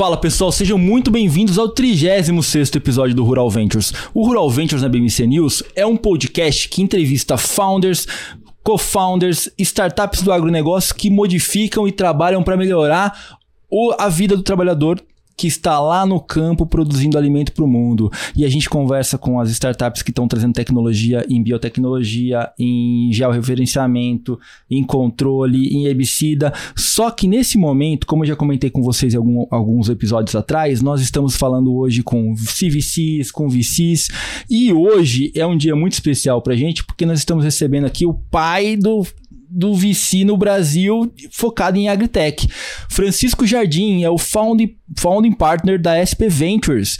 Fala pessoal, sejam muito bem-vindos ao 36 episódio do Rural Ventures. O Rural Ventures na BMC News é um podcast que entrevista founders, co-founders, startups do agronegócio que modificam e trabalham para melhorar a vida do trabalhador que está lá no campo produzindo alimento para o mundo. E a gente conversa com as startups que estão trazendo tecnologia em biotecnologia, em georreferenciamento, em controle, em herbicida. Só que nesse momento, como eu já comentei com vocês algum, alguns episódios atrás, nós estamos falando hoje com CVCs, com VCs. E hoje é um dia muito especial para a gente, porque nós estamos recebendo aqui o pai do do VC no Brasil focado em agritech. Francisco Jardim é o founding, founding partner da SP Ventures.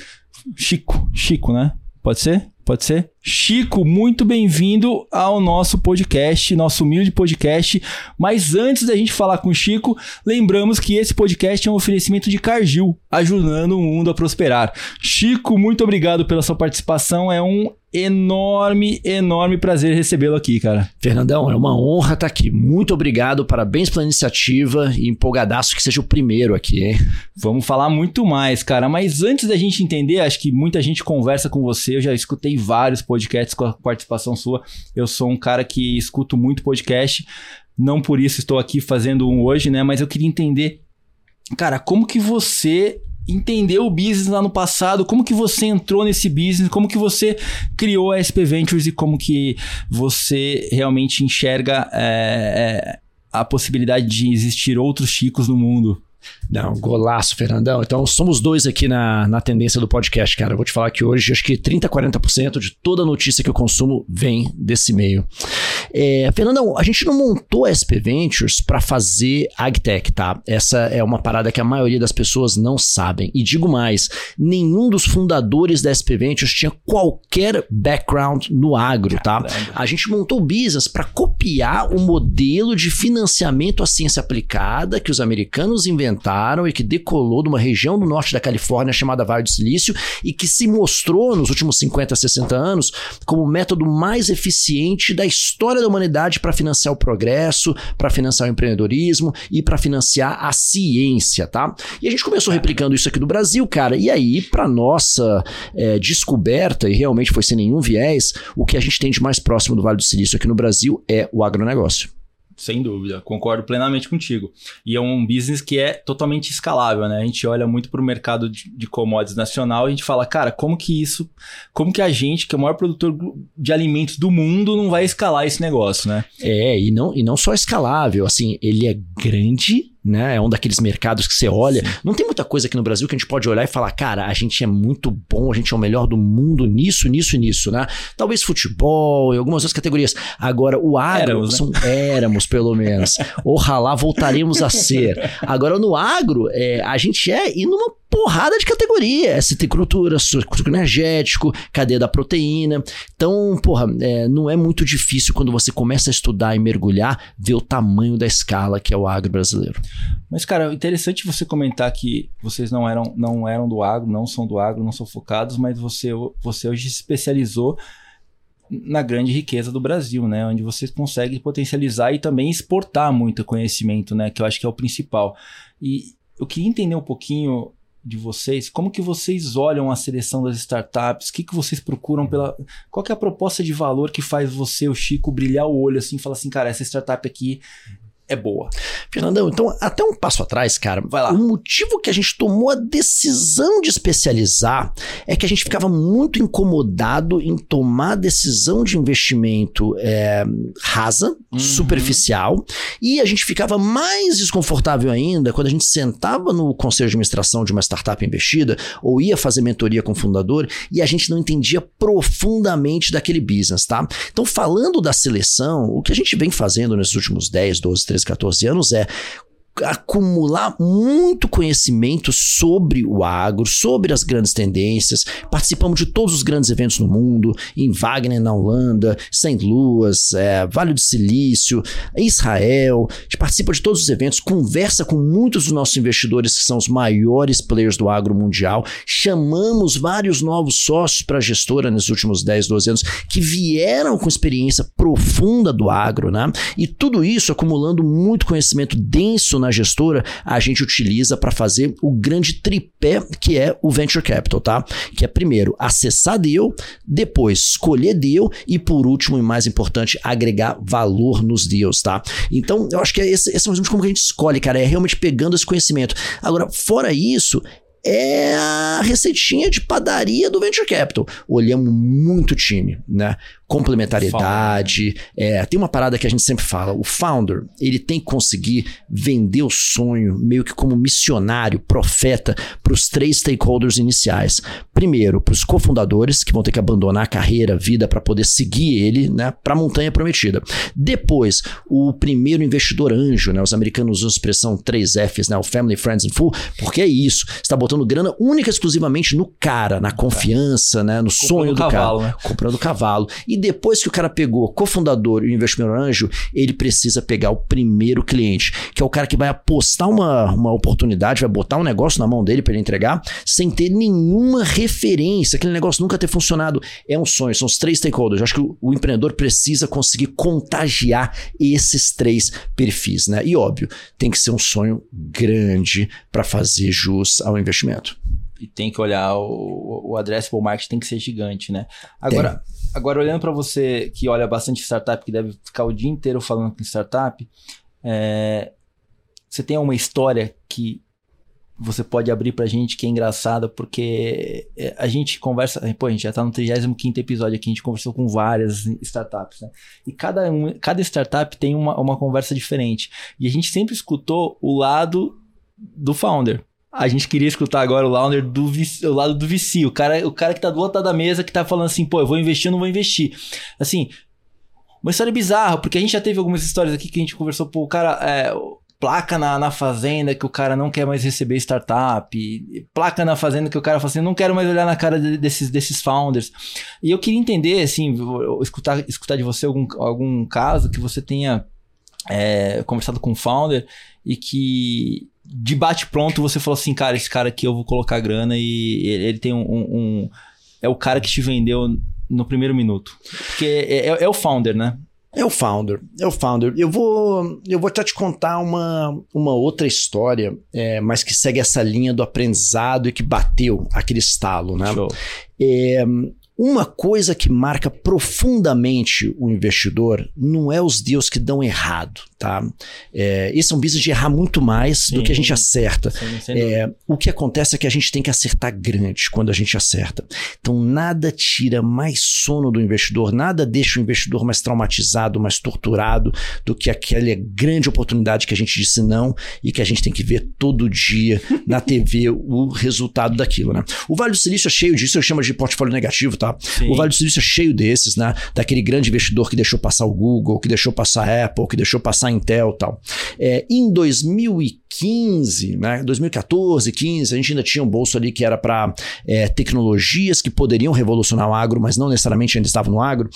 Chico, Chico, né? Pode ser? Pode ser? Chico, muito bem-vindo ao nosso podcast, nosso humilde podcast. Mas antes da gente falar com o Chico, lembramos que esse podcast é um oferecimento de Cargill, ajudando o mundo a prosperar. Chico, muito obrigado pela sua participação. É um enorme, enorme prazer recebê-lo aqui, cara. Fernandão, é uma honra estar aqui. Muito obrigado, parabéns pela iniciativa e empolgadaço que seja o primeiro aqui, hein? Vamos falar muito mais, cara. Mas antes da gente entender, acho que muita gente conversa com você. Eu já escutei vários podcasts com a participação sua. Eu sou um cara que escuto muito podcast. Não por isso estou aqui fazendo um hoje, né? Mas eu queria entender, cara, como que você entendeu o business lá no passado, como que você entrou nesse business, como que você criou a SP Ventures e como que você realmente enxerga é, é, a possibilidade de existir outros Chicos no mundo. Não, golaço, Fernandão. Então, somos dois aqui na, na tendência do podcast, cara. Eu vou te falar que hoje, acho que 30%, 40% de toda notícia que eu consumo vem desse meio. É, Fernandão, a gente não montou a SP Ventures para fazer agtech, tá? Essa é uma parada que a maioria das pessoas não sabem. E digo mais, nenhum dos fundadores da SP Ventures tinha qualquer background no agro, tá? A gente montou o business para copiar o modelo de financiamento à ciência aplicada que os americanos inventaram e que decolou de uma região do norte da Califórnia chamada Vale do Silício e que se mostrou nos últimos 50, 60 anos como o método mais eficiente da história da humanidade para financiar o progresso, para financiar o empreendedorismo e para financiar a ciência, tá? E a gente começou replicando isso aqui do Brasil, cara. E aí, para nossa é, descoberta, e realmente foi sem nenhum viés, o que a gente tem de mais próximo do Vale do Silício aqui no Brasil é o agronegócio. Sem dúvida, concordo plenamente contigo. E é um business que é totalmente escalável, né? A gente olha muito para o mercado de, de commodities nacional e a gente fala, cara, como que isso, como que a gente, que é o maior produtor de alimentos do mundo, não vai escalar esse negócio, né? É, e não, e não só escalável, assim, ele é grande né? É um daqueles mercados que você olha. Sim. Não tem muita coisa aqui no Brasil que a gente pode olhar e falar, cara, a gente é muito bom, a gente é o melhor do mundo nisso, nisso nisso, né? Talvez futebol e algumas outras categorias. Agora, o agro, éramos, né? são, éramos pelo menos. Ojalá voltaremos a ser. Agora, no agro, é, a gente é e numa porrada de categoria. citricultura, sucro energético, cadeia da proteína. Então, porra, é, não é muito difícil quando você começa a estudar e mergulhar, ver o tamanho da escala que é o agro brasileiro. Mas, cara, interessante você comentar que vocês não eram, não eram do agro, não são do agro, não são focados, mas você, você hoje se especializou na grande riqueza do Brasil, né? Onde você consegue potencializar e também exportar muito conhecimento, né? Que eu acho que é o principal. E eu queria entender um pouquinho de vocês, como que vocês olham a seleção das startups, o que, que vocês procuram pela. Qual que é a proposta de valor que faz você, o Chico, brilhar o olho assim e falar assim, cara, essa startup aqui é boa. Fernandão, então, até um passo atrás, cara, vai lá. O motivo que a gente tomou a decisão de especializar é que a gente ficava muito incomodado em tomar decisão de investimento é, rasa, uhum. superficial, e a gente ficava mais desconfortável ainda quando a gente sentava no conselho de administração de uma startup investida ou ia fazer mentoria com o fundador e a gente não entendia profundamente daquele business, tá? Então, falando da seleção, o que a gente vem fazendo nesses últimos 10, 12, 13 13, 14 anos é acumular muito conhecimento sobre o agro, sobre as grandes tendências. Participamos de todos os grandes eventos no mundo, em Wagner, na Holanda, St. Louis, é, Vale do Silício, Israel. A gente participa de todos os eventos, conversa com muitos dos nossos investidores que são os maiores players do agro mundial. Chamamos vários novos sócios para a gestora nos últimos 10, 12 anos que vieram com experiência profunda do agro, né? E tudo isso acumulando muito conhecimento denso na na gestora, a gente utiliza para fazer o grande tripé que é o venture capital, tá? Que é primeiro acessar deal, depois escolher deal e por último e mais importante, agregar valor nos deals, tá? Então, eu acho que é esse, esse é mais como a gente escolhe, cara, é realmente pegando esse conhecimento. Agora, fora isso, é a receitinha de padaria do Venture Capital. Olhamos muito time, né? Complementariedade. É, tem uma parada que a gente sempre fala: o founder ele tem que conseguir vender o sonho meio que como missionário, profeta para os três stakeholders iniciais. Primeiro, para os cofundadores que vão ter que abandonar a carreira, a vida para poder seguir ele, né, para a montanha prometida. Depois, o primeiro investidor anjo, né, os americanos usam a expressão 3Fs, né, o Family, Friends and Full, porque é isso. Está botando grana única e exclusivamente no cara, na confiança, né, no Comprando sonho do cavalo, cara, né? comprando cavalo. E depois que o cara pegou cofundador e o investimento anjo, ele precisa pegar o primeiro cliente, que é o cara que vai apostar uma, uma oportunidade, vai botar um negócio na mão dele para ele entregar, sem ter nenhuma referência, aquele negócio nunca ter funcionado. É um sonho, são os três stakeholders. Eu acho que o, o empreendedor precisa conseguir contagiar esses três perfis, né? E óbvio, tem que ser um sonho grande para fazer jus ao investimento e tem que olhar o, o addressable market tem que ser gigante, né? Agora, tem. Agora olhando para você que olha bastante startup, que deve ficar o dia inteiro falando com startup, é, você tem uma história que você pode abrir pra gente que é engraçada, porque é, a gente conversa. Pô, a gente já tá no 35 episódio aqui, a gente conversou com várias startups, né? E cada, um, cada startup tem uma, uma conversa diferente. E a gente sempre escutou o lado do founder. A gente queria escutar agora o Launder do o lado do VC, o cara, o cara que tá do outro lado da mesa que tá falando assim, pô, eu vou investir ou não vou investir. Assim, uma história bizarra, porque a gente já teve algumas histórias aqui que a gente conversou, pô, o cara, é, placa na, na fazenda que o cara não quer mais receber startup, placa na fazenda que o cara fala assim, não quero mais olhar na cara de, desses, desses founders. E eu queria entender, assim, escutar, escutar de você algum, algum caso que você tenha é, conversado com um founder e que de bate pronto você falou assim, cara, esse cara aqui eu vou colocar grana e ele, ele tem um, um, um, É o cara que te vendeu no primeiro minuto. Porque é, é, é, o founder, né? É o founder, é o founder. Eu vou, eu vou até te contar uma, uma outra história, é, mas que segue essa linha do aprendizado e que bateu aquele estalo, né? Show. É, uma coisa que marca profundamente o investidor não é os deals que dão errado, tá? É, esse é um business de errar muito mais sim, do que a gente acerta. Sim, é, o que acontece é que a gente tem que acertar grande quando a gente acerta. Então nada tira mais sono do investidor, nada deixa o investidor mais traumatizado, mais torturado do que aquela grande oportunidade que a gente disse não e que a gente tem que ver todo dia na TV o resultado daquilo, né? O Vale do Silício é cheio disso, eu chamo de portfólio negativo, tá? O Vale do Silício é cheio desses, né? Daquele grande investidor que deixou passar o Google, que deixou passar a Apple, que deixou passar a Intel e tal. É, em 2015, né? 2014, 15, a gente ainda tinha um bolso ali que era para é, tecnologias que poderiam revolucionar o agro, mas não necessariamente ainda estavam no agro.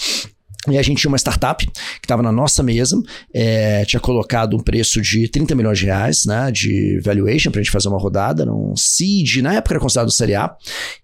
E a gente tinha uma startup que estava na nossa mesa, é, tinha colocado um preço de 30 milhões de reais né, de valuation para a gente fazer uma rodada, num seed, na época era considerado Série A,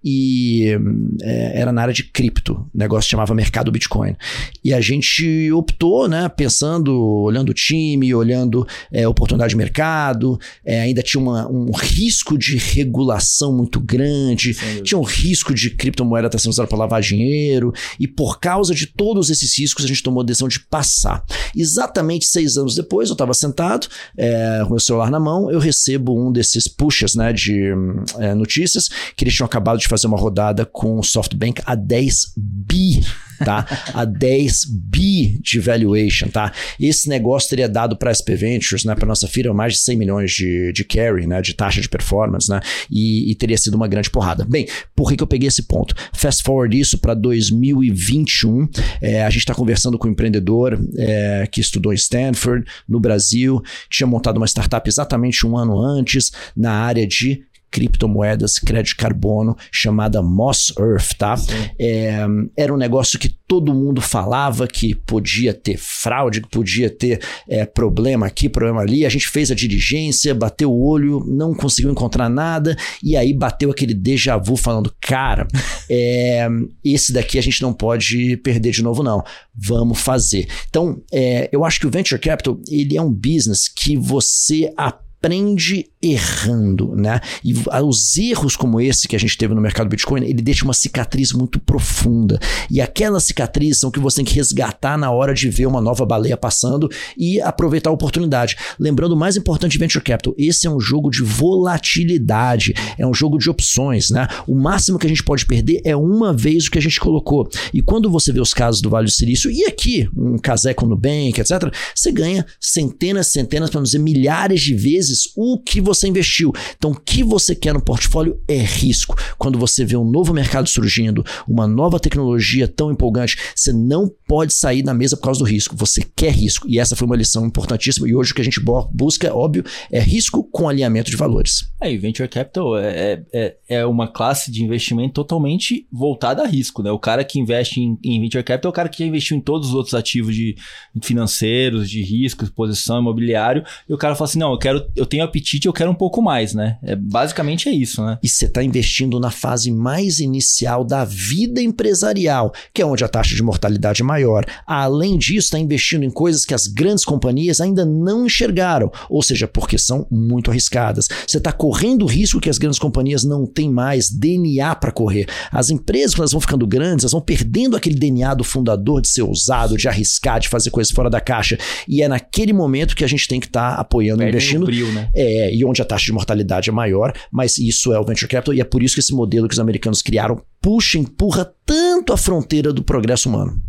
e é, era na área de cripto, o negócio chamava Mercado Bitcoin. E a gente optou, né, pensando, olhando o time, olhando é, oportunidade de mercado, é, ainda tinha uma, um risco de regulação muito grande, Sim. tinha um risco de criptomoeda estar sendo usada para lavar dinheiro, e por causa de todos esses esses riscos a gente tomou a decisão de passar. Exatamente seis anos depois, eu estava sentado, é, com meu celular na mão, eu recebo um desses pushes né, de é, notícias que eles tinham acabado de fazer uma rodada com o SoftBank a 10 bi tá? A 10 bi de valuation, tá? Esse negócio teria dado para a SP Ventures, né, para nossa firma, mais de 100 milhões de, de carry, né, de taxa de performance, né? E, e teria sido uma grande porrada. Bem, por que, que eu peguei esse ponto? Fast forward isso para 2021, é, a gente está conversando com um empreendedor é, que estudou em Stanford, no Brasil, tinha montado uma startup exatamente um ano antes na área de criptomoedas, crédito carbono, chamada Moss Earth, tá? É, era um negócio que todo mundo falava que podia ter fraude, que podia ter é, problema aqui, problema ali. A gente fez a diligência, bateu o olho, não conseguiu encontrar nada, e aí bateu aquele déjà vu falando, cara, é, esse daqui a gente não pode perder de novo, não. Vamos fazer. Então, é, eu acho que o Venture Capital, ele é um business que você aprende aprende errando, né? E os erros como esse que a gente teve no mercado Bitcoin, ele deixa uma cicatriz muito profunda. E aquelas cicatrizes são que você tem que resgatar na hora de ver uma nova baleia passando e aproveitar a oportunidade. Lembrando o mais importante de Venture Capital, esse é um jogo de volatilidade, é um jogo de opções, né? O máximo que a gente pode perder é uma vez o que a gente colocou. E quando você vê os casos do Vale do Silício, e aqui, um Caseco Nubank, etc., você ganha centenas, centenas, para não dizer milhares de vezes o que você investiu. Então, o que você quer no portfólio é risco. Quando você vê um novo mercado surgindo, uma nova tecnologia tão empolgante, você não pode sair da mesa por causa do risco. Você quer risco. E essa foi uma lição importantíssima. E hoje o que a gente busca, óbvio, é risco com alinhamento de valores. É, e Venture Capital é, é, é uma classe de investimento totalmente voltada a risco. Né? O cara que investe em, em Venture Capital é o cara que já investiu em todos os outros ativos de financeiros, de risco, exposição imobiliário. E o cara fala assim: não, eu quero, eu tenho apetite, eu quero um pouco mais, né? É, basicamente é isso, né? E você está investindo na fase mais inicial da vida empresarial, que é onde a taxa de mortalidade é maior. Além disso, está investindo em coisas que as grandes companhias ainda não enxergaram, ou seja, porque são muito arriscadas. Você está correndo o risco que as grandes companhias não têm mais DNA para correr. As empresas, quando elas vão ficando grandes, elas vão perdendo aquele DNA do fundador de ser ousado, de arriscar, de fazer coisas fora da caixa. E é naquele momento que a gente tem que estar tá apoiando, investindo. Brilho, né? É, e onde a taxa de mortalidade é maior, mas isso é o venture capital e é por isso que esse modelo que os americanos criaram puxa, empurra tanto a fronteira do progresso humano.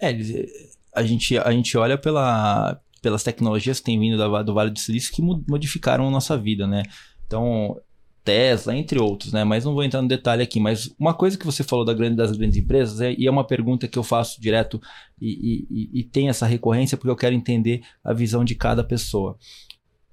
É, a gente, a gente olha pela, pelas tecnologias que têm vindo do Vale do Silício que modificaram a nossa vida, né? Então, Tesla, entre outros, né? Mas não vou entrar no detalhe aqui. Mas uma coisa que você falou da grande, das grandes empresas, é, e é uma pergunta que eu faço direto e, e, e tem essa recorrência porque eu quero entender a visão de cada pessoa.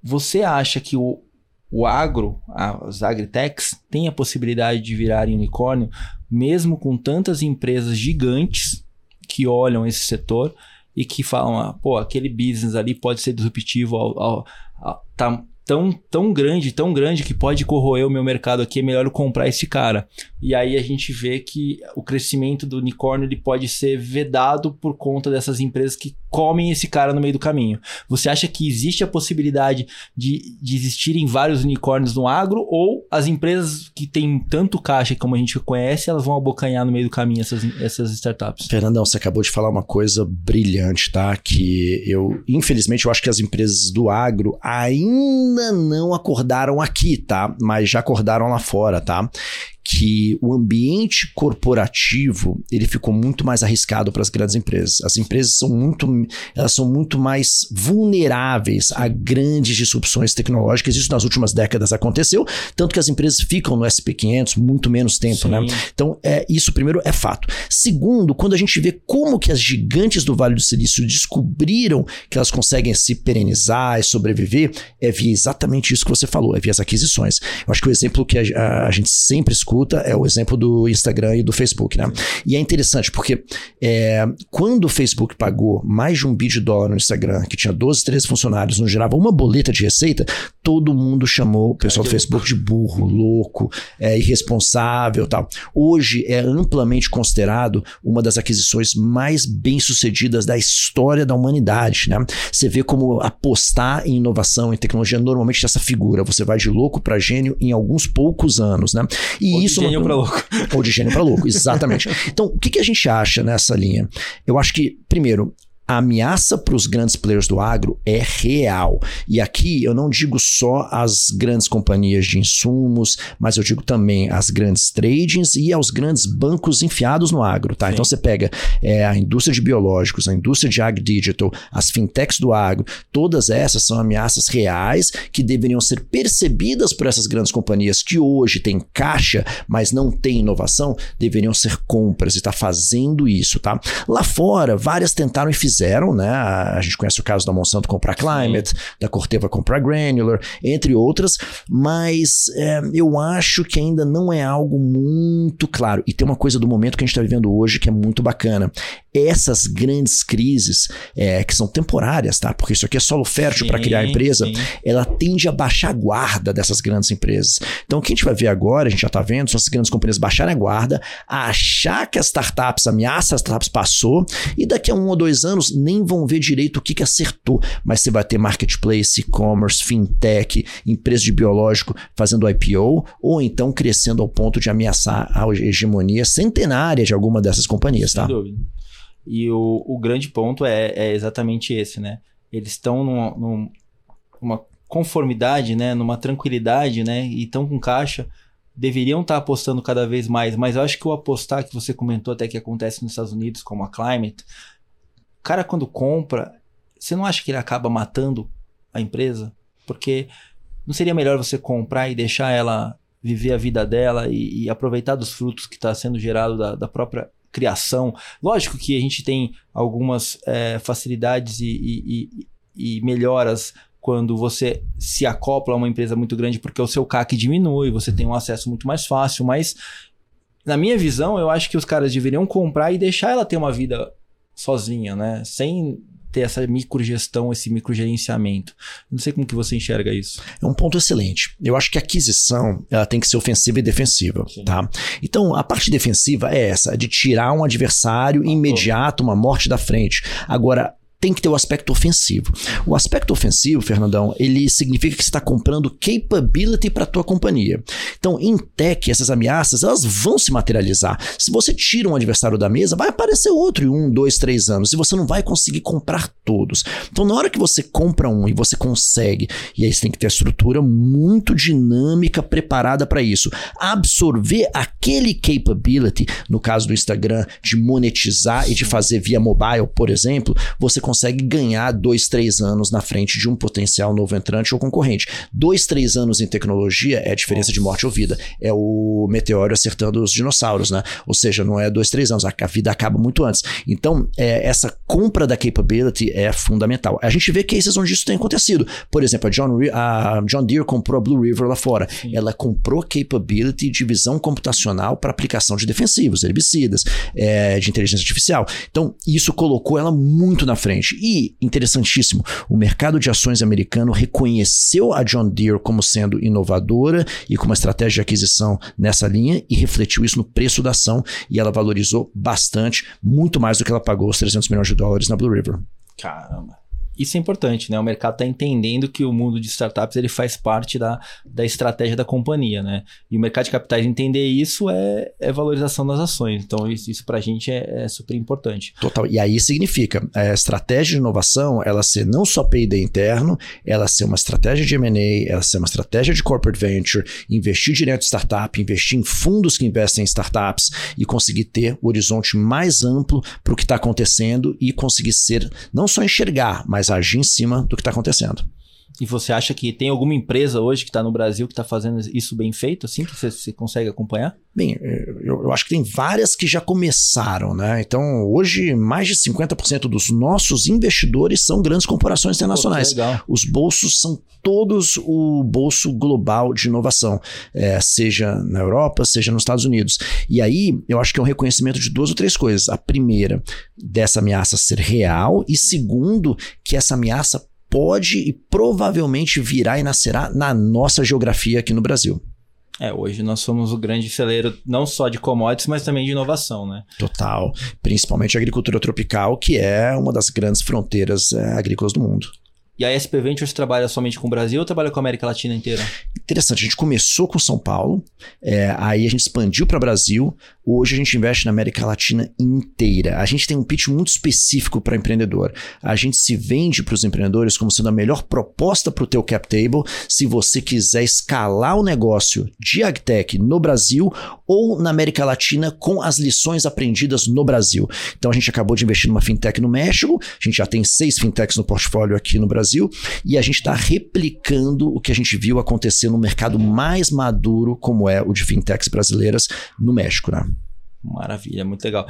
Você acha que o, o agro, as agritechs, tem a possibilidade de virar unicórnio, mesmo com tantas empresas gigantes que olham esse setor e que falam, ah, pô, aquele business ali pode ser disruptivo, ao, ao, ao, tá, tão, tão grande, tão grande que pode corroer o meu mercado aqui, é melhor eu comprar esse cara. E aí a gente vê que o crescimento do unicórnio ele pode ser vedado por conta dessas empresas que comem esse cara no meio do caminho. Você acha que existe a possibilidade de, de existirem vários unicórnios no agro ou as empresas que têm tanto caixa como a gente conhece, elas vão abocanhar no meio do caminho essas, essas startups? Fernandão, você acabou de falar uma coisa brilhante, tá? Que eu, infelizmente, eu acho que as empresas do agro ainda não acordaram aqui, tá? Mas já acordaram lá fora, tá? Que o ambiente corporativo ele ficou muito mais arriscado para as grandes empresas. As empresas são muito, elas são muito mais vulneráveis a grandes disrupções tecnológicas. Isso nas últimas décadas aconteceu, tanto que as empresas ficam no SP500 muito menos tempo, né? Sim. né? Então, é, isso primeiro é fato. Segundo, quando a gente vê como que as gigantes do Vale do Silício descobriram que elas conseguem se perenizar e sobreviver, é via exatamente isso que você falou, é via as aquisições. Eu acho que o exemplo que a, a, a gente sempre escuta escuta é o exemplo do Instagram e do Facebook, né? E é interessante porque é, quando o Facebook pagou mais de um bi de dólar no Instagram, que tinha 12, 13 funcionários, não gerava uma boleta de receita, todo mundo chamou o pessoal do Facebook de burro, louco, é, irresponsável tal. Hoje é amplamente considerado uma das aquisições mais bem-sucedidas da história da humanidade, né? Você vê como apostar em inovação, em tecnologia, normalmente essa figura. Você vai de louco para gênio em alguns poucos anos, né? E isso. De gênio para louco. Ou de gênio para louco, exatamente. Então, o que, que a gente acha nessa linha? Eu acho que, primeiro, a ameaça para os grandes players do agro é real. E aqui eu não digo só as grandes companhias de insumos, mas eu digo também as grandes tradings e aos grandes bancos enfiados no agro. Tá? Então você pega é, a indústria de biológicos, a indústria de ag digital, as fintechs do agro, todas essas são ameaças reais que deveriam ser percebidas por essas grandes companhias que hoje têm caixa, mas não têm inovação, deveriam ser compras e está fazendo isso. Tá? Lá fora, várias tentaram e fizeram fizeram, né? A gente conhece o caso da Monsanto comprar Climate, Sim. da Corteva comprar Granular, entre outras, mas é, eu acho que ainda não é algo muito claro. E tem uma coisa do momento que a gente está vivendo hoje que é muito bacana. Essas grandes crises, é, que são temporárias, tá? Porque isso aqui é solo fértil para criar a empresa, sim. ela tende a baixar a guarda dessas grandes empresas. Então, o que a gente vai ver agora, a gente já está vendo, são essas grandes companhias baixarem a guarda, achar que as startups, a ameaça as startups passou, e daqui a um ou dois anos alguns nem vão ver direito o que, que acertou, mas você vai ter marketplace, e-commerce, fintech, empresa de biológico fazendo IPO, ou então crescendo ao ponto de ameaçar a hegemonia centenária de alguma dessas companhias, Sem tá? dúvida. E o, o grande ponto é, é exatamente esse, né? Eles estão numa, num- numa conformidade, né? Numa tranquilidade, né? E estão com caixa. Deveriam estar apostando cada vez mais, mas eu acho que o apostar que você comentou até que acontece nos Estados Unidos, como a Climate, cara quando compra, você não acha que ele acaba matando a empresa? Porque não seria melhor você comprar e deixar ela viver a vida dela e, e aproveitar dos frutos que está sendo gerado da, da própria criação? Lógico que a gente tem algumas eh, facilidades e- e- e melhoras quando você se acopla a uma empresa muito grande porque o seu CAC diminui, você tem um acesso muito mais fácil, mas na minha visão, eu acho que os caras deveriam comprar e deixar ela ter uma vida sozinha, né? Sem ter essa microgestão, esse microgerenciamento. Não sei como que você enxerga isso. É um ponto excelente. Eu acho que a aquisição ela tem que ser ofensiva e defensiva, Sim. tá? Então, a parte defensiva é essa, de tirar um adversário imediato, uma morte da frente. Agora, tem que ter o aspecto ofensivo. O aspecto ofensivo, Fernandão, ele significa que você está comprando capability para a tua companhia. Então, em tech, essas ameaças, elas vão se materializar. Se você tira um adversário da mesa, vai aparecer outro em um, dois, três anos, e você não vai conseguir comprar todos. Então, na hora que você compra um e você consegue, e aí você tem que ter a estrutura muito dinâmica, preparada para isso, absorver aquele capability, no caso do Instagram, de monetizar e de fazer via mobile, por exemplo, você consegue ganhar dois, três anos na frente de um potencial novo entrante ou concorrente. Dois, três anos em tecnologia é a diferença de morte ou vida. É o meteoro acertando os dinossauros, né? Ou seja, não é dois, três anos, a vida acaba muito antes. Então, é, essa compra da capability é fundamental. A gente vê cases onde isso tem acontecido. Por exemplo, a John, Re- a John Deere comprou a Blue River lá fora. Ela comprou capability de visão computacional para aplicação de defensivos, herbicidas, é, de inteligência artificial. Então, isso colocou ela muito na frente. E, interessantíssimo, o mercado de ações americano reconheceu a John Deere como sendo inovadora e com uma estratégia de aquisição nessa linha e refletiu isso no preço da ação e ela valorizou bastante, muito mais do que ela pagou os 300 milhões de dólares na Blue River. Caramba. Isso é importante, né? O mercado está entendendo que o mundo de startups ele faz parte da, da estratégia da companhia, né? E o mercado de capitais entender isso é, é valorização das ações. Então, isso, isso para a gente é, é super importante. Total. E aí significa a estratégia de inovação, ela ser não só P&D interno, ela ser uma estratégia de M&A, ela ser uma estratégia de corporate venture, investir direto em startup, investir em fundos que investem em startups e conseguir ter o horizonte mais amplo para o que está acontecendo e conseguir ser, não só enxergar, mas agir em cima do que está acontecendo. E você acha que tem alguma empresa hoje que está no Brasil que está fazendo isso bem feito, assim, que você, você consegue acompanhar? Bem, eu, eu acho que tem várias que já começaram, né? Então, hoje, mais de 50% dos nossos investidores são grandes corporações internacionais. Pô. Os bolsos são todos o bolso global de inovação, é, seja na Europa, seja nos Estados Unidos. E aí, eu acho que é um reconhecimento de duas ou três coisas. A primeira, dessa ameaça ser real, e segundo, que essa ameaça pode e provavelmente virá e nascerá na nossa geografia aqui no Brasil. É, hoje nós somos o grande celeiro não só de commodities, mas também de inovação, né? Total. Principalmente a agricultura tropical, que é uma das grandes fronteiras é, agrícolas do mundo. E a SP Ventures trabalha somente com o Brasil ou trabalha com a América Latina inteira? Interessante, a gente começou com São Paulo, é, aí a gente expandiu para Brasil, hoje a gente investe na América Latina inteira. A gente tem um pitch muito específico para empreendedor. A gente se vende para os empreendedores como sendo a melhor proposta para o teu cap table se você quiser escalar o negócio de agtech no Brasil ou na América Latina com as lições aprendidas no Brasil. Então a gente acabou de investir numa fintech no México, a gente já tem seis fintechs no portfólio aqui no Brasil e a gente está replicando o que a gente viu acontecer no mercado mais maduro, como é o de fintechs brasileiras no México, né? Maravilha, muito legal.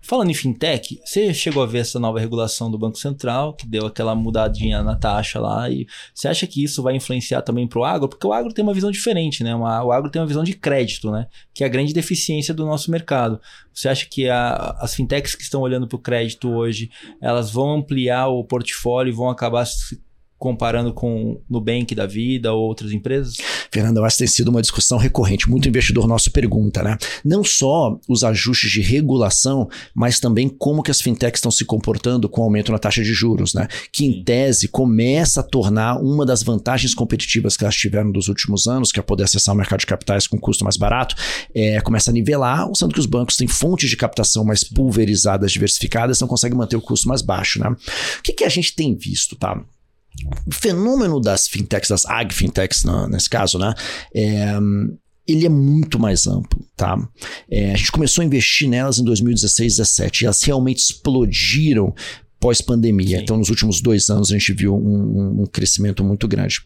Falando em fintech, você chegou a ver essa nova regulação do Banco Central, que deu aquela mudadinha na taxa lá, e você acha que isso vai influenciar também para o agro? Porque o agro tem uma visão diferente, né? O agro tem uma visão de crédito, né? Que é a grande deficiência do nosso mercado. Você acha que a- as fintechs que estão olhando para o crédito hoje, elas vão ampliar o portfólio e vão acabar se comparando com Nubank da vida ou outras empresas? Fernando, essa tem sido uma discussão recorrente. Muito investidor nosso pergunta, né? Não só os ajustes de regulação, mas também como que as fintechs estão se comportando com o aumento na taxa de juros, né? Que em tese começa a tornar uma das vantagens competitivas que elas tiveram nos últimos anos, que é poder acessar o mercado de capitais com custo mais barato, é, começa a nivelar, sendo que os bancos têm fontes de captação mais pulverizadas, diversificadas, não conseguem manter o custo mais baixo, né? O que, que a gente tem visto, tá? O fenômeno das fintechs, das ag-fintechs, nesse caso, né? É, ele é muito mais amplo, tá? É, a gente começou a investir nelas em 2016, 2017 e elas realmente explodiram pós-pandemia. Então, nos últimos dois anos, a gente viu um, um crescimento muito grande.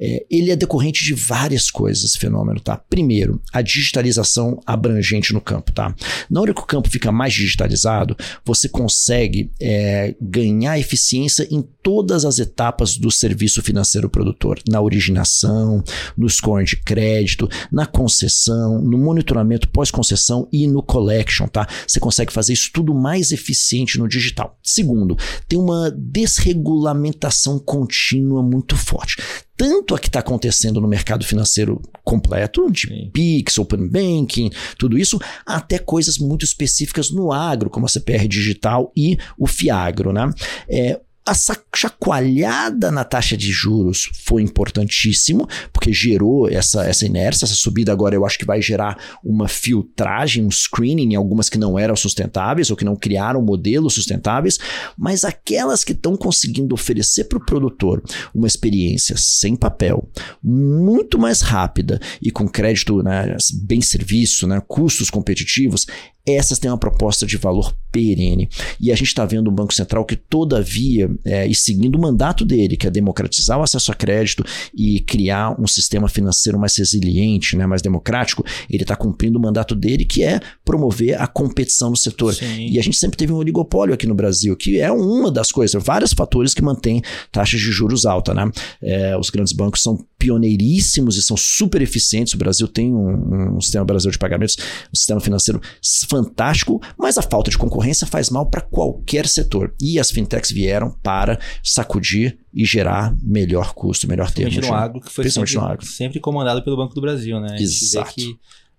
É, ele é decorrente de várias coisas, esse fenômeno, tá? Primeiro, a digitalização abrangente no campo, tá? Na hora que o campo fica mais digitalizado, você consegue é, ganhar eficiência em todas as etapas do serviço financeiro produtor, na originação, no score de crédito, na concessão, no monitoramento pós-concessão e no collection, tá? Você consegue fazer isso tudo mais eficiente no digital. Segundo, tem uma desregulamentação contínua muito forte. Tanto a que está acontecendo no mercado financeiro completo, de Sim. PIX, Open Banking, tudo isso, até coisas muito específicas no agro, como a CPR digital e o FIAGRO. Né? É, a chacoalhada na taxa de juros foi importantíssimo, porque gerou essa, essa inércia, essa subida agora eu acho que vai gerar uma filtragem, um screening em algumas que não eram sustentáveis ou que não criaram modelos sustentáveis, mas aquelas que estão conseguindo oferecer para o produtor uma experiência sem papel, muito mais rápida e com crédito né, bem serviço, né, custos competitivos, essas têm uma proposta de valor perene. E a gente está vendo um Banco Central que, todavia, é, e seguindo o mandato dele, que é democratizar o acesso a crédito e criar um sistema financeiro mais resiliente, né, mais democrático, ele está cumprindo o mandato dele, que é promover a competição no setor. Sim. E a gente sempre teve um oligopólio aqui no Brasil, que é uma das coisas, vários fatores que mantêm taxas de juros alta. Né? É, os grandes bancos são pioneiríssimos e são super eficientes. O Brasil tem um, um sistema brasileiro de pagamentos, um sistema financeiro fantástico, mas a falta de concorrência faz mal para qualquer setor. E as fintechs vieram para sacudir e gerar melhor custo, melhor termo. no agro, que foi sempre, agro. sempre comandado pelo Banco do Brasil, né? A Exato. que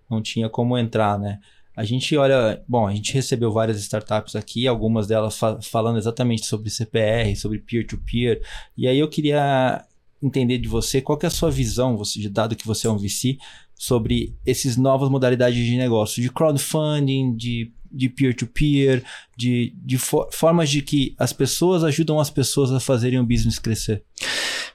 não tinha como entrar, né? A gente olha, bom, a gente recebeu várias startups aqui, algumas delas fa falando exatamente sobre CPR, sobre peer-to-peer, -peer, e aí eu queria entender de você qual é a sua visão, você, dado que você é um VC, sobre essas novas modalidades de negócio, de crowdfunding, de de peer-to-peer, -peer, de, de for formas de que as pessoas ajudam as pessoas a fazerem o business crescer.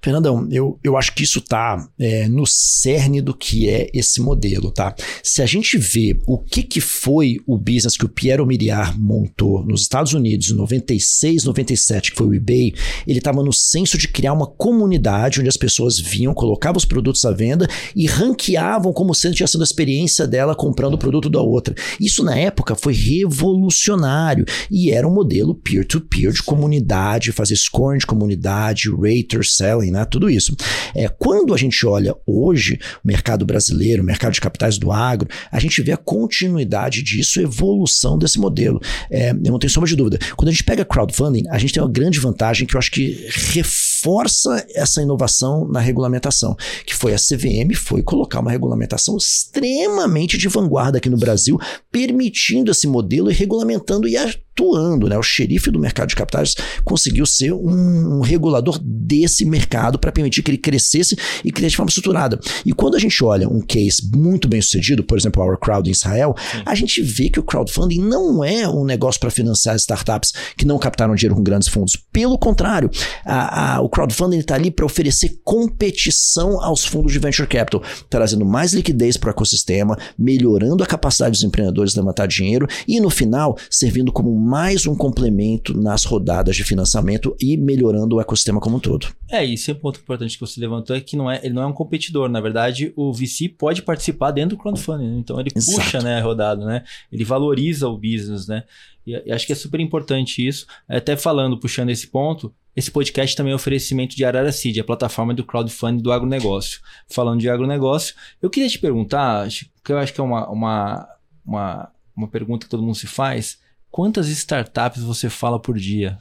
Fernandão, eu, eu acho que isso está é, no cerne do que é esse modelo, tá? Se a gente vê o que, que foi o business que o Piero Miriar montou nos Estados Unidos em 96, 97, que foi o eBay, ele estava no senso de criar uma comunidade onde as pessoas vinham, colocavam os produtos à venda e ranqueavam como sendo tinha sido a experiência dela comprando o produto da outra. Isso na época foi revolucionário e era um modelo peer-to-peer -peer de comunidade, fazer scoring de comunidade, rater selling, né? Tudo isso. É, quando a gente olha hoje o mercado brasileiro, o mercado de capitais do agro, a gente vê a continuidade disso, evolução desse modelo. É, eu não tenho sombra de dúvida. Quando a gente pega crowdfunding, a gente tem uma grande vantagem que eu acho que reforça essa inovação na regulamentação, que foi a CVM, foi colocar uma regulamentação extremamente de vanguarda aqui no Brasil, permitindo esse modelo e regulamentando e atuando, né? O xerife do mercado de capitais conseguiu ser um, regulador desse mercado para permitir que ele crescesse e crescesse de forma estruturada. E quando a gente olha um case muito bem sucedido, por exemplo, Our Crowd em Israel, Sim. a gente vê que o crowdfunding não é um negócio para financiar startups que não captaram dinheiro com grandes fundos. Pelo contrário, a, a, o crowdfunding está ali para oferecer competição aos fundos de venture capital, trazendo mais liquidez para o ecossistema, melhorando a capacidade dos empreendedores de levantar dinheiro e, no final, servindo como mais um complemento nas rodadas de financiamento e melhorando o ecossistema como um todo. É, isso é um ponto importante que você levantou, é que não é, ele não é um competidor. Na verdade, o VC pode participar dentro do crowdfunding, né? então ele Exato. puxa né, a rodada, né? Ele valoriza o business, né? E, e acho que é super importante isso. Até falando, puxando esse ponto, esse podcast também é um oferecimento de Arara Seed, a plataforma do crowdfunding do agronegócio. Falando de agronegócio, eu queria te perguntar, que eu acho que é uma, uma, uma, uma pergunta que todo mundo se faz, Quantas startups você fala por dia?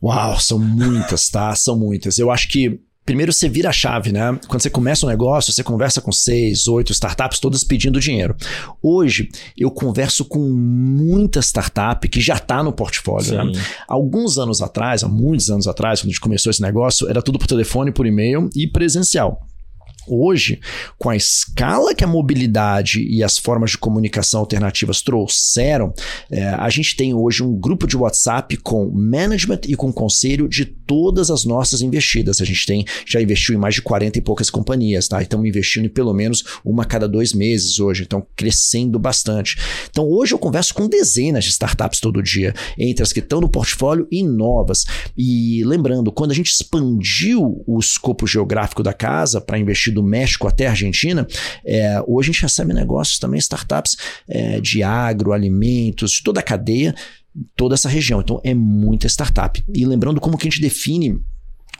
Uau, são muitas, tá? São muitas. Eu acho que Primeiro você vira a chave, né? Quando você começa um negócio, você conversa com seis, oito startups, todas pedindo dinheiro. Hoje, eu converso com muita startup que já está no portfólio. Né? Alguns anos atrás, há muitos anos atrás, quando a gente começou esse negócio, era tudo por telefone, por e-mail e presencial. Hoje, com a escala que a mobilidade e as formas de comunicação alternativas trouxeram, é, a gente tem hoje um grupo de WhatsApp com management e com conselho de todas as nossas investidas. A gente tem já investiu em mais de 40 e poucas companhias, tá? Estamos investindo em pelo menos uma a cada dois meses hoje, então crescendo bastante. Então hoje eu converso com dezenas de startups todo dia, entre as que estão no portfólio e novas. E lembrando, quando a gente expandiu o escopo geográfico da casa para investir do México até a Argentina, é, hoje a gente recebe negócios também, startups é, de agroalimentos, de toda a cadeia, toda essa região. Então é muita startup. E lembrando como que a gente define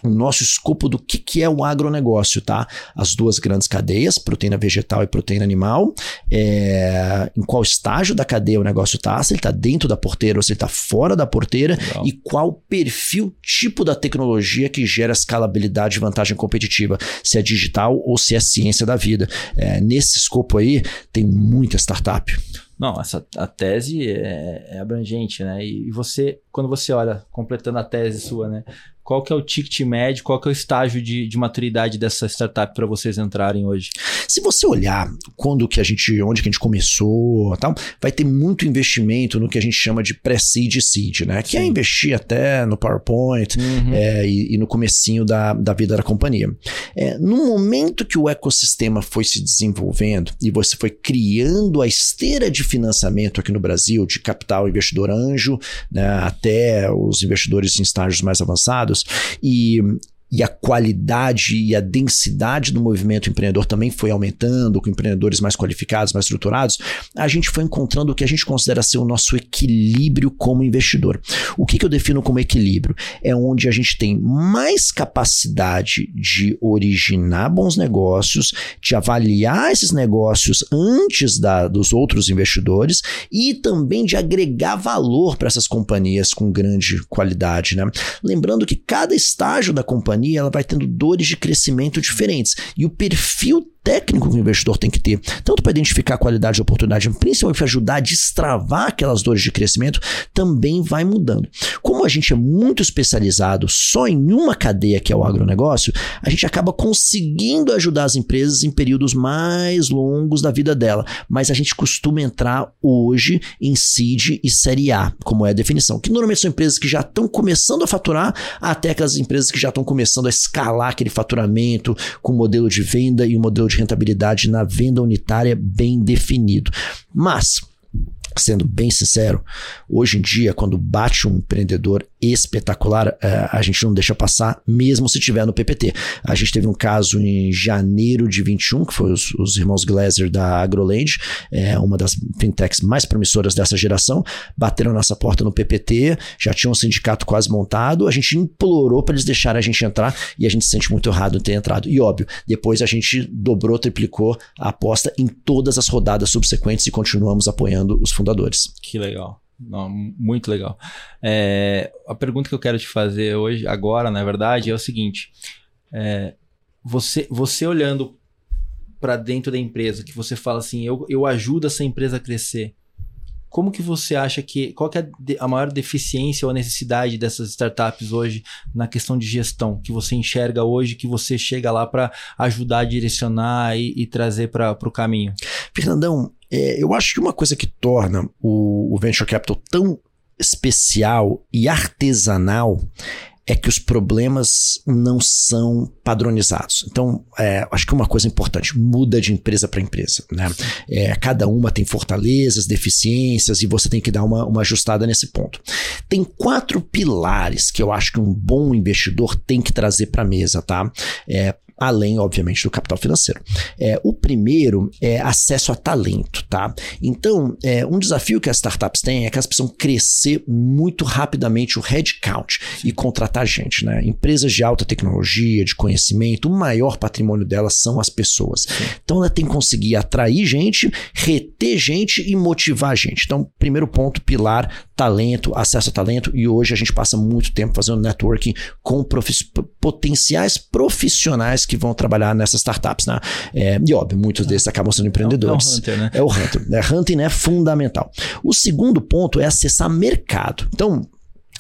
o nosso escopo do que, que é o agronegócio, tá? As duas grandes cadeias, proteína vegetal e proteína animal, é, em qual estágio da cadeia o negócio está, se ele está dentro da porteira ou se ele está fora da porteira, Legal. e qual perfil, tipo da tecnologia que gera escalabilidade e vantagem competitiva, se é digital ou se é ciência da vida. É, nesse escopo aí, tem muita startup. Não, essa a tese é, é, abrangente, né? E você, quando você olha, completando a tese sua, né? Qual que é o ticket médio, qual que é o estágio de, de maturidade dessa startup para vocês entrarem hoje? Se você olhar quando que a gente, onde que a gente começou, tal, vai ter muito investimento no que a gente chama de pré-seed seed, né? Que é Sim. é investir até no PowerPoint uhum. é, e, e, no comecinho da, da vida da companhia. É, no momento que o ecossistema foi se desenvolvendo e você foi criando a esteira de financiamento aqui no Brasil, de capital investidor anjo, né, até os investidores em estágios mais avançados, e e a qualidade e a densidade do movimento empreendedor também foi aumentando, com empreendedores mais qualificados, mais estruturados, a gente foi encontrando o que a gente considera ser o nosso equilíbrio como investidor. O que, que eu defino como equilíbrio? É onde a gente tem mais capacidade de originar bons negócios, de avaliar esses negócios antes da, dos outros investidores e também de agregar valor para essas companhias com grande qualidade. Né? Lembrando que cada estágio da companhia ela vai tendo dores de crescimento diferentes. E o perfil técnico que o investidor tem que ter, tanto para identificar a qualidade da oportunidade, principalmente para ajudar a destravar aquelas dores de crescimento, também vai mudando. Como a gente é muito especializado só em uma cadeia que é o agronegócio, a gente acaba conseguindo ajudar as empresas em períodos mais longos da vida dela, mas a gente costuma entrar hoje em seed e série A, como é a definição, que normalmente são empresas que já estão começando a faturar, até aquelas empresas que já estão começando a escalar aquele faturamento com modelo de venda e um modelo de de rentabilidade na venda unitária bem definido. Mas, sendo bem sincero, hoje em dia, quando bate um empreendedor espetacular, é, a gente não deixa passar, mesmo se tiver no PPT. A gente teve um caso em janeiro de 21, que foi os, os irmãos Glaser da AgroLand, é, uma das fintechs mais promissoras dessa geração, bateram nossa porta no PPT, já tinha um sindicato quase montado, a gente implorou para eles deixarem a gente entrar e a gente se sente muito errado em ter entrado. E óbvio, depois a gente dobrou, triplicou a aposta em todas as rodadas subsequentes e continuamos apoiando os fundadores. Que legal. Não, muito legal. É, a pergunta que eu quero te fazer hoje, agora, na verdade, é o seguinte: é, você, você olhando para dentro da empresa, que você fala assim, eu, eu ajudo essa empresa a crescer. Como que você acha que qual que é a maior deficiência ou a necessidade dessas startups hoje na questão de gestão que você enxerga hoje que você chega lá para ajudar a direcionar e, e trazer para o caminho? Fernandão, é, eu acho que uma coisa que torna o, o venture capital tão especial e artesanal é que os problemas não são padronizados. Então, é, acho que uma coisa importante, muda de empresa para empresa. Né? É, cada uma tem fortalezas, deficiências, e você tem que dar uma, uma ajustada nesse ponto. Tem quatro pilares que eu acho que um bom investidor tem que trazer para a mesa, tá? É, além, obviamente, do capital financeiro. É, o primeiro é acesso a talento, tá? Então, é, um desafio que as startups têm é que elas precisam crescer muito rapidamente o headcount e contratar gente, né? Empresas de alta tecnologia, de conhecimento, o maior patrimônio delas são as pessoas. Então, ela tem que conseguir atrair gente, reter gente e motivar gente. Então, primeiro ponto, pilar, talento, acesso a talento, e hoje a gente passa muito tempo fazendo networking com profi potenciais profissionais que vão trabalhar nessas startups, né? É, e óbvio, muitos desses acabam sendo empreendedores. É o, Hunter, né? É o Hunter. É, hunting é fundamental. O segundo ponto é acessar mercado. Então,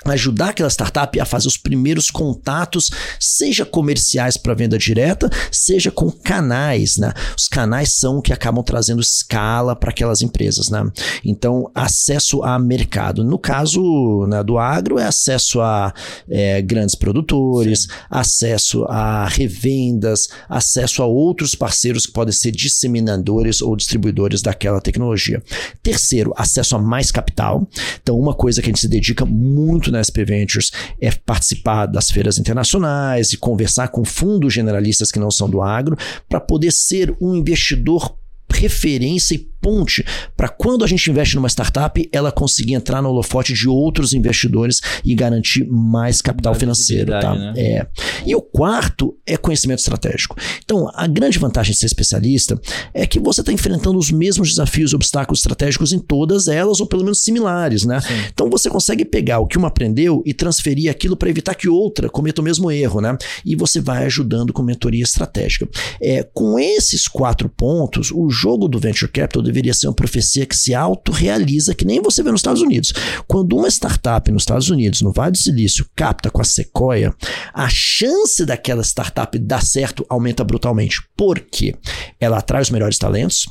ajudar aquela startup a fazer os primeiros contatos, seja comerciais para venda direta, seja com canais, né? Os canais são que acabam trazendo escala para aquelas empresas, né? Então, acesso a mercado. No caso né, do agro, é acesso a é, grandes produtores, Sim. acesso a revendas, acesso a outros parceiros que podem ser disseminadores ou distribuidores daquela tecnologia. Terceiro, acesso a mais capital. Então, uma coisa que a gente se dedica muito na SP Ventures é participar das feiras internacionais e conversar com fundos generalistas que não são do agro para poder ser um investidor referência e ponte para quando a gente investe numa startup, ela conseguir entrar no holofote de outros investidores e garantir mais capital financeiro. Tá? Né? É. E o quarto é conhecimento estratégico. Então, a grande vantagem de ser especialista é que você está enfrentando os mesmos desafios e obstáculos estratégicos em todas elas, ou pelo menos similares. Né? Então, você consegue pegar o que uma aprendeu e transferir aquilo para evitar que outra cometa o mesmo erro. Né? E você vai ajudando com mentoria estratégica. É, com esses quatro pontos, o jogo do Venture Capital deveria ser uma profecia que se autorrealiza, que nem você vê nos Estados Unidos. Quando uma startup nos Estados Unidos, no Vale do Silício, capta com a Sequoia, a chance daquela startup dar certo aumenta brutalmente. Por quê? Ela atrai os melhores talentos,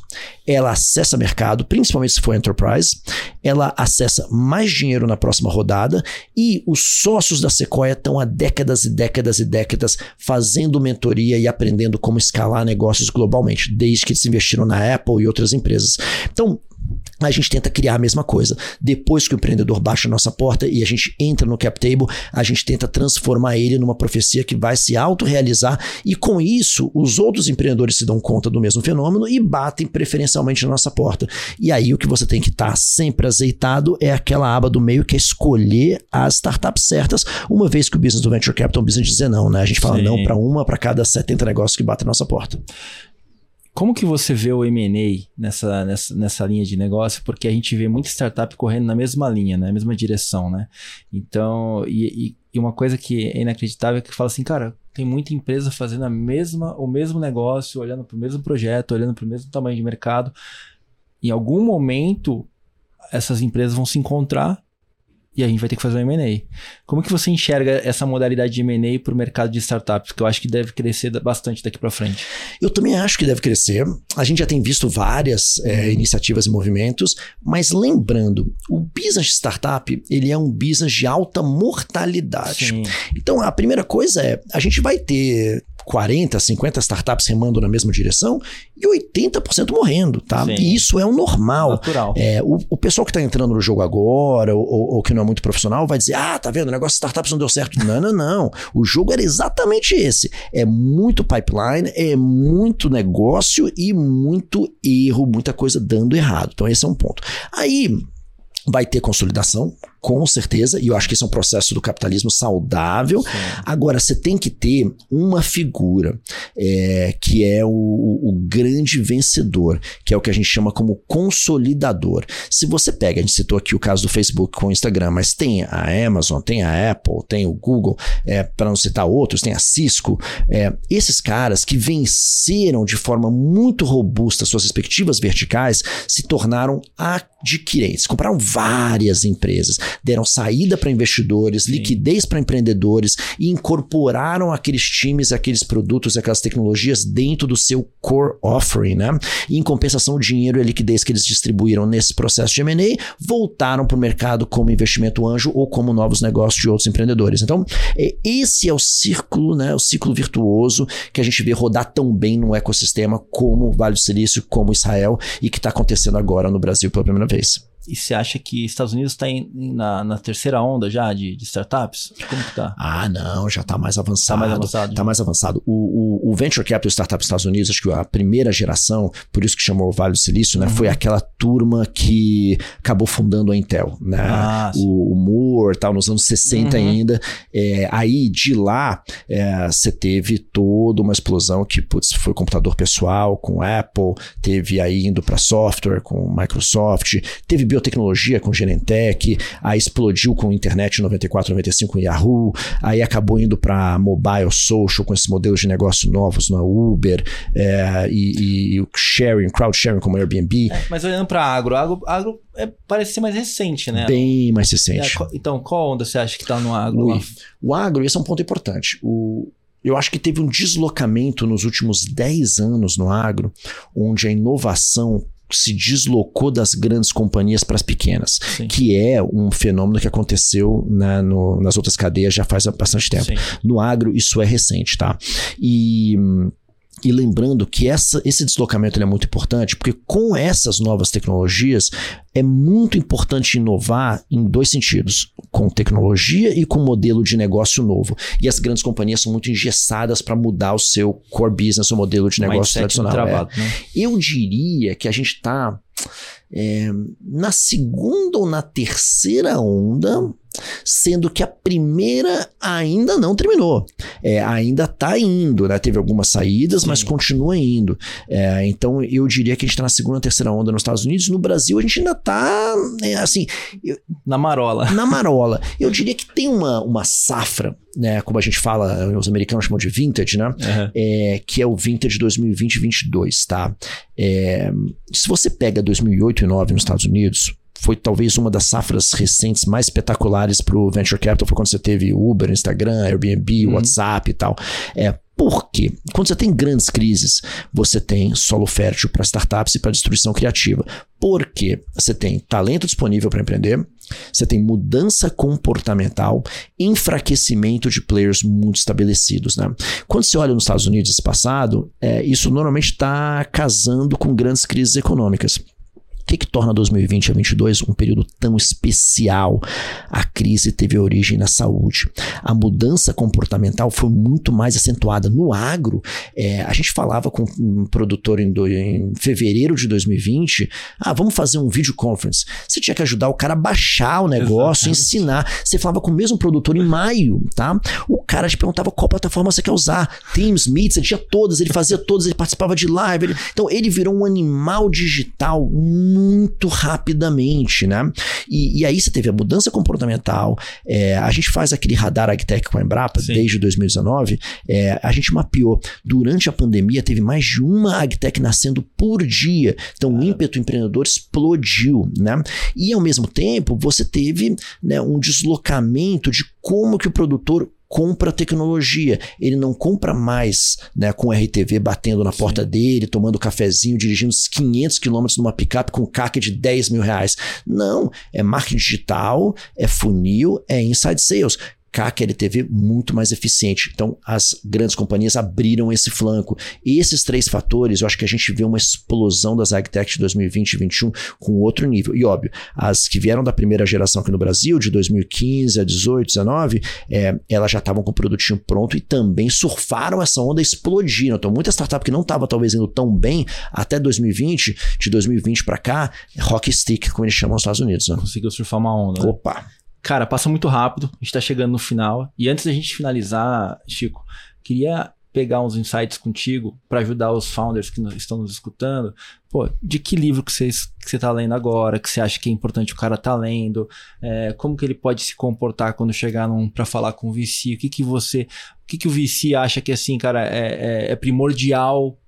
ela acessa mercado, principalmente se for enterprise, ela acessa mais dinheiro na próxima rodada e os sócios da Sequoia estão há décadas e décadas e décadas fazendo mentoria e aprendendo como escalar negócios globalmente, desde que eles investiram na Apple e outras empresas. Então, a gente tenta criar a mesma coisa. Depois que o empreendedor baixa a nossa porta e a gente entra no cap table, a gente tenta transformar ele numa profecia que vai se autorrealizar e com isso os outros empreendedores se dão conta do mesmo fenômeno e batem preferencialmente na nossa porta. E aí o que você tem que estar tá sempre azeitado é aquela aba do meio que é escolher as startups certas, uma vez que o business do venture capital é um business de dizer não, né? A gente fala Sim. não para uma para cada 70 negócios que batem na nossa porta. Como que você vê o M&A nessa, nessa, nessa linha de negócio? Porque a gente vê muita startup correndo na mesma linha, na mesma direção, né? Então, e, e uma coisa que é inacreditável é que fala assim, cara, tem muita empresa fazendo a mesma, o mesmo negócio, olhando para o mesmo projeto, olhando para o mesmo tamanho de mercado. Em algum momento, essas empresas vão se encontrar e a gente vai ter que fazer um M&A. Como que você enxerga essa modalidade de M&A para o mercado de startups, que eu acho que deve crescer bastante daqui para frente? Eu também acho que deve crescer. A gente já tem visto várias é, iniciativas e movimentos, mas lembrando, o business de startup ele é um business de alta mortalidade. Sim. Então a primeira coisa é, a gente vai ter 40, 50 startups remando na mesma direção e 80% morrendo, tá? Sim. E isso é o normal. Natural. É, o, o pessoal que está entrando no jogo agora, ou, ou, ou, que não é muito profissional, vai dizer: ah, tá vendo, o negócio de startups não deu certo. Não, não, não. O jogo era exatamente esse. É muito pipeline, é muito negócio e muito erro, muita coisa dando errado. Então, esse é um ponto. Aí vai ter consolidação, com certeza, e eu acho que esse é um processo do capitalismo saudável. Sim. Agora, você tem que ter uma figura é, que é o, o, grande vencedor, que é o que a gente chama como consolidador. Se você pega, a gente citou aqui o caso do Facebook com o Instagram, mas tem a Amazon, tem a Apple, tem o Google, é, para não citar outros, tem a Cisco, é, esses caras que venceram de forma muito robusta suas respectivas verticais se tornaram adquirentes, compraram várias empresas deram saída para investidores, Sim. liquidez para empreendedores e incorporaram aqueles times, aqueles produtos, aquelas tecnologias dentro do seu core offering, né? E em compensação, o dinheiro e a liquidez que eles distribuíram nesse processo de M&A voltaram para o mercado como investimento anjo ou como novos negócios de outros empreendedores. Então, é, esse é o círculo, né? O ciclo virtuoso que a gente vê rodar tão bem no ecossistema como o Vale do Silício, como Israel e que está acontecendo agora no Brasil pela primeira vez. E você acha que Estados Unidos está na, na, terceira onda já de, de, startups? Como que tá? Ah, não, já está mais avançado. Está mais avançado. Tá mais avançado. O, o, o Venture Capital Startup dos Estados Unidos, acho que a primeira geração, por isso que chamou o Vale do Silício, né? Uhum. Foi aquela turma que acabou fundando a Intel, né? Ah, o, o Moore, tal, nos anos 60 uhum. ainda. É, aí, de lá, é, você teve toda uma explosão que, putz, foi computador pessoal com Apple, teve aí indo para software com Microsoft, teve biotecnologia com Genentech, aí explodiu com internet em 94, 95 com Yahoo, aí acabou indo para mobile social com esses modelos de negócio novos na Uber é, e, o sharing, crowd sharing como Airbnb. É, mas olhando para agro, agro, agro é, parece ser mais recente, né? Bem mais recente. É, então, qual onda você acha que está no agro? O, o agro, esse é um ponto importante. O, eu acho que teve um deslocamento nos últimos 10 anos no agro, onde a inovação se deslocou das grandes companhias para as pequenas, Sim. que é um fenômeno que aconteceu na, no, nas outras cadeias já faz bastante tempo. Sim. No agro, isso é recente, tá? E. E lembrando que essa, esse deslocamento é muito importante, porque com essas novas tecnologias é muito importante inovar em dois sentidos: com tecnologia e com modelo de negócio novo. E as grandes companhias são muito engessadas para mudar o seu core business, o modelo de negócio tradicional. Travado, é. né? Eu diria que a gente está é, na segunda ou na terceira onda sendo que a primeira ainda não terminou. É, ainda está indo, né? Teve algumas saídas, Sim. mas continua indo. É, então eu diria que a gente está na segunda, terceira onda nos Estados Unidos. No Brasil a gente ainda está é, assim eu, na marola. Na marola. Eu diria que tem uma, uma safra, né? Como a gente fala, os americanos chamam de vintage, né? Uhum. É, que é o vintage 2020-22, tá? É, se você pega 2008 e 2009 nos Estados Unidos, foi talvez uma das safras recentes mais espetaculares para o Venture Capital, foi quando você teve Uber, Instagram, Airbnb, uhum. WhatsApp e tal. É, por quê? Quando você tem grandes crises, você tem solo fértil para startups e para destruição criativa. Porque você tem talento disponível para empreender, você tem mudança comportamental, enfraquecimento de players muito estabelecidos. Né? Quando você olha nos Estados Unidos esse passado, é, isso normalmente está casando com grandes crises econômicas. O que, que torna 2020 a 2022 um período tão especial? A crise teve origem na saúde. A mudança comportamental foi muito mais acentuada. No agro, é, a gente falava com um produtor em, do, em, fevereiro de 2020: ah, vamos fazer um vídeo conference. Você tinha que ajudar o cara a baixar o negócio, Exatamente. ensinar. Você falava com o mesmo produtor em maio, tá? O cara te perguntava qual plataforma você quer usar. Teams, Meets, ele tinha todas, ele fazia todas, ele participava de live. Ele... Então ele virou um animal digital muito rapidamente, né? E, e aí você teve a mudança comportamental. É, a gente faz aquele radar AgTech com a Embrapa Sim. desde 2019. É, a gente mapeou. Durante a pandemia, teve mais de uma AgTech nascendo por dia. Então, o ímpeto empreendedor explodiu, né? E ao mesmo tempo, você teve né, um deslocamento de como que o produtor compra tecnologia. Ele não compra mais né, com o RTV batendo na Sim. porta dele, tomando cafezinho, dirigindo 500 quilômetros numa picape com CAC de 10 mil reais. Não, é marketing digital, é funil, é inside sales. CAC LTV muito mais eficiente. Então, as grandes companhias abriram esse flanco. E esses três fatores, eu acho que a gente vê uma explosão das agtech de 2020 e 2021 com outro nível. E óbvio, as que vieram da primeira geração aqui no Brasil, de 2015 a 18, 19, é, elas já estavam com o produtinho pronto e também surfaram essa onda e explodiram. Então, muita startup que não estava talvez indo tão bem até 2020, de 2020 para cá, rock stick, como eles chamam nos Estados Unidos. Né? Conseguiu surfar uma onda. Né? Opa! Cara, passa muito rápido, a gente tá chegando no final. E antes da gente finalizar, Chico, queria pegar uns insights contigo para ajudar os founders que estão nos escutando. Pô, de que livro que você que você tá lendo agora, que você acha que é importante o cara tá lendo, é, como que ele pode se comportar quando chegar para falar com o VC, o que que você, o que que o VC acha que assim, cara, é, é, é primordial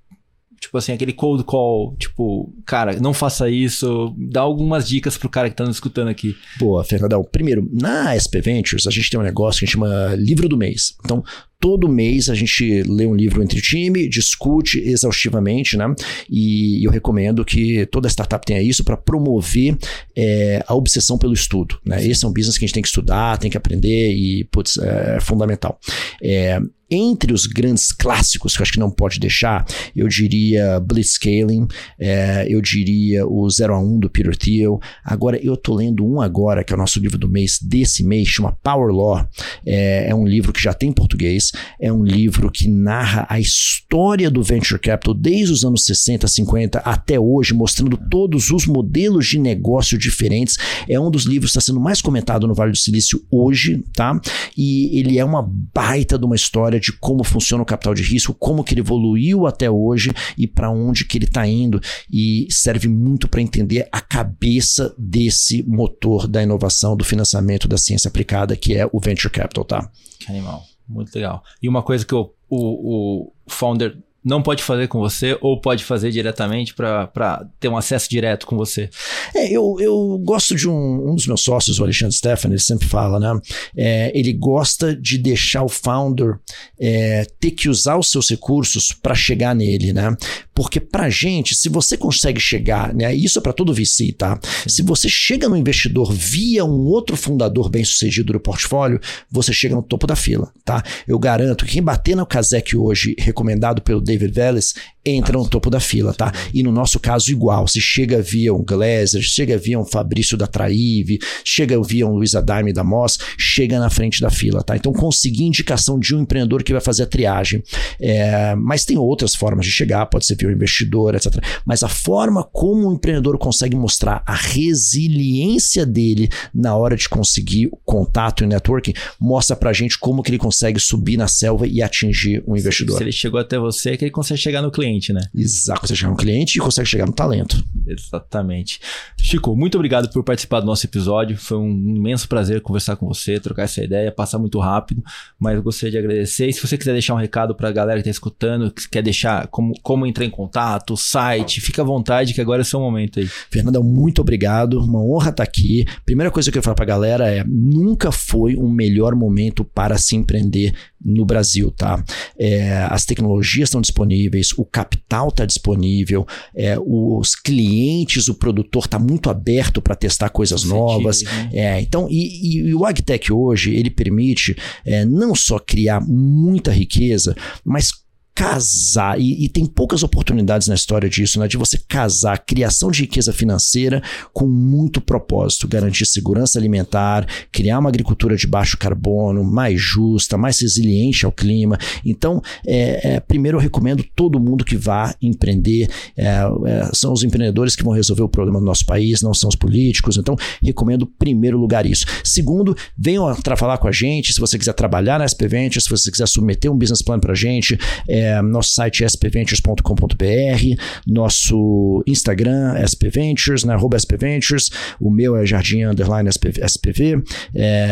Tipo assim, aquele cold call, tipo, cara, não faça isso. Dá algumas dicas pro cara que tá nos escutando aqui. Boa, Fernandão. Primeiro, na SP Ventures, a gente tem um negócio que a gente chama livro do mês. Então, todo mês a gente lê um livro entre time, discute exaustivamente, né? E eu recomendo que toda startup tenha isso para promover é, a obsessão pelo estudo, né? Esse é um business que a gente tem que estudar, tem que aprender e, putz, é fundamental. É, entre os grandes clássicos que eu acho que não pode deixar, eu diria Blitzscaling, é, eu diria o 0 a 1 do Peter Thiel. Agora, eu tô lendo um agora, que é o nosso livro do mês, desse mês, chama Power Law. É, é um livro que já tem em português, é um livro que narra a história do Venture Capital desde os anos 60, 50 até hoje, mostrando todos os modelos de negócio diferentes. É um dos livros que está sendo mais comentado no Vale do Silício hoje, tá? E ele é uma baita de uma história de como funciona o capital de risco, como que ele evoluiu até hoje e para onde que ele está indo e serve muito para entender a cabeça desse motor da inovação, do financiamento da ciência aplicada, que é o venture capital, tá? Que animal, muito legal. E uma coisa que o, o, o founder não pode fazer com você ou pode fazer diretamente para ter um acesso direto com você? É, eu, eu gosto de um, um dos meus sócios, o Alexandre Stefan, ele sempre fala, né? É, ele gosta de deixar o founder é, ter que usar os seus recursos para chegar nele, né? Porque pra gente, se você consegue chegar, né? Isso é para todo VC, tá? Se você chega no investidor via um outro fundador bem sucedido do portfólio, você chega no topo da fila, tá? Eu garanto que quem bater no Kazek hoje, recomendado pelo David Vélez, entra no topo da fila, tá? E no nosso caso, igual. Se chega via um Glazer, chega via um Fabrício da Traive, chega via um Luiz Adaime da Moss, chega na frente da fila, tá? Então, conseguir indicação de um empreendedor que vai fazer a triagem. É, mas tem outras formas de chegar, pode ser via o investidor, etc. Mas a forma como o empreendedor consegue mostrar a resiliência dele na hora de conseguir o contato e o networking, mostra pra gente como que ele consegue subir na selva e atingir um investidor. Se ele chegou até você, é que ele consegue chegar no cliente né? Exato, consegue chegar no cliente e consegue chegar no talento. Exatamente. Chico, muito obrigado por participar do nosso episódio. Foi um imenso prazer conversar com você, trocar essa ideia, passar muito rápido, mas eu gostaria de agradecer. E se você quiser deixar um recado para a galera que está escutando, que quer deixar como, como entrar em contato, site, fica à vontade que agora é o seu momento aí. Fernanda, muito obrigado. Uma honra estar aqui. Primeira coisa que eu quero falar para a galera é: nunca foi um melhor momento para se empreender no Brasil, tá? É, as tecnologias estão disponíveis, o capital está disponível, é, os clientes, o produtor está muito aberto para testar coisas novas. Né? É, então, e, e, o AgTech hoje, ele permite é, não só criar muita riqueza, mas casar, e, e, tem poucas oportunidades na história disso, né? De você casar criação de riqueza financeira com muito propósito, garantir segurança alimentar, criar uma agricultura de baixo carbono, mais justa, mais resiliente ao clima. Então, é, é, primeiro eu recomendo todo mundo que vá empreender. É, é são os empreendedores que vão resolver o problema do nosso país, não são os políticos. Então, recomendo primeiro lugar isso. Segundo, venham a falar com a gente. Se você quiser trabalhar na SP Ventures, se você quiser submeter um business plan para a gente, é, é, nosso site é spventures.com.br, nosso Instagram é spventures, né, arroba spventures, o meu é jardim underline spv,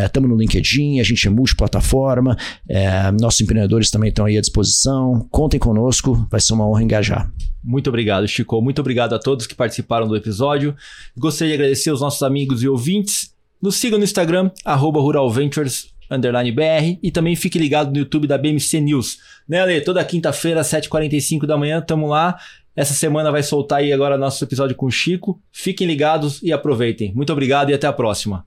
estamos é, no LinkedIn, a gente é multiplataforma, é, nossos empreendedores também estão aí à disposição, contem conosco, vai ser uma honra engajar. Muito obrigado, Chico. Muito obrigado a todos que participaram do episódio. Gostaria de agradecer aos nossos amigos e ouvintes. Nos sigam no Instagram, arroba underline BR, e também fique ligado no YouTube da BMC News. Né, Ale? Toda quinta-feira, 7h45 da manhã, tamo lá. Essa semana vai soltar aí agora nosso episódio com o Chico. Fiquem ligados e aproveitem. Muito obrigado e até a próxima.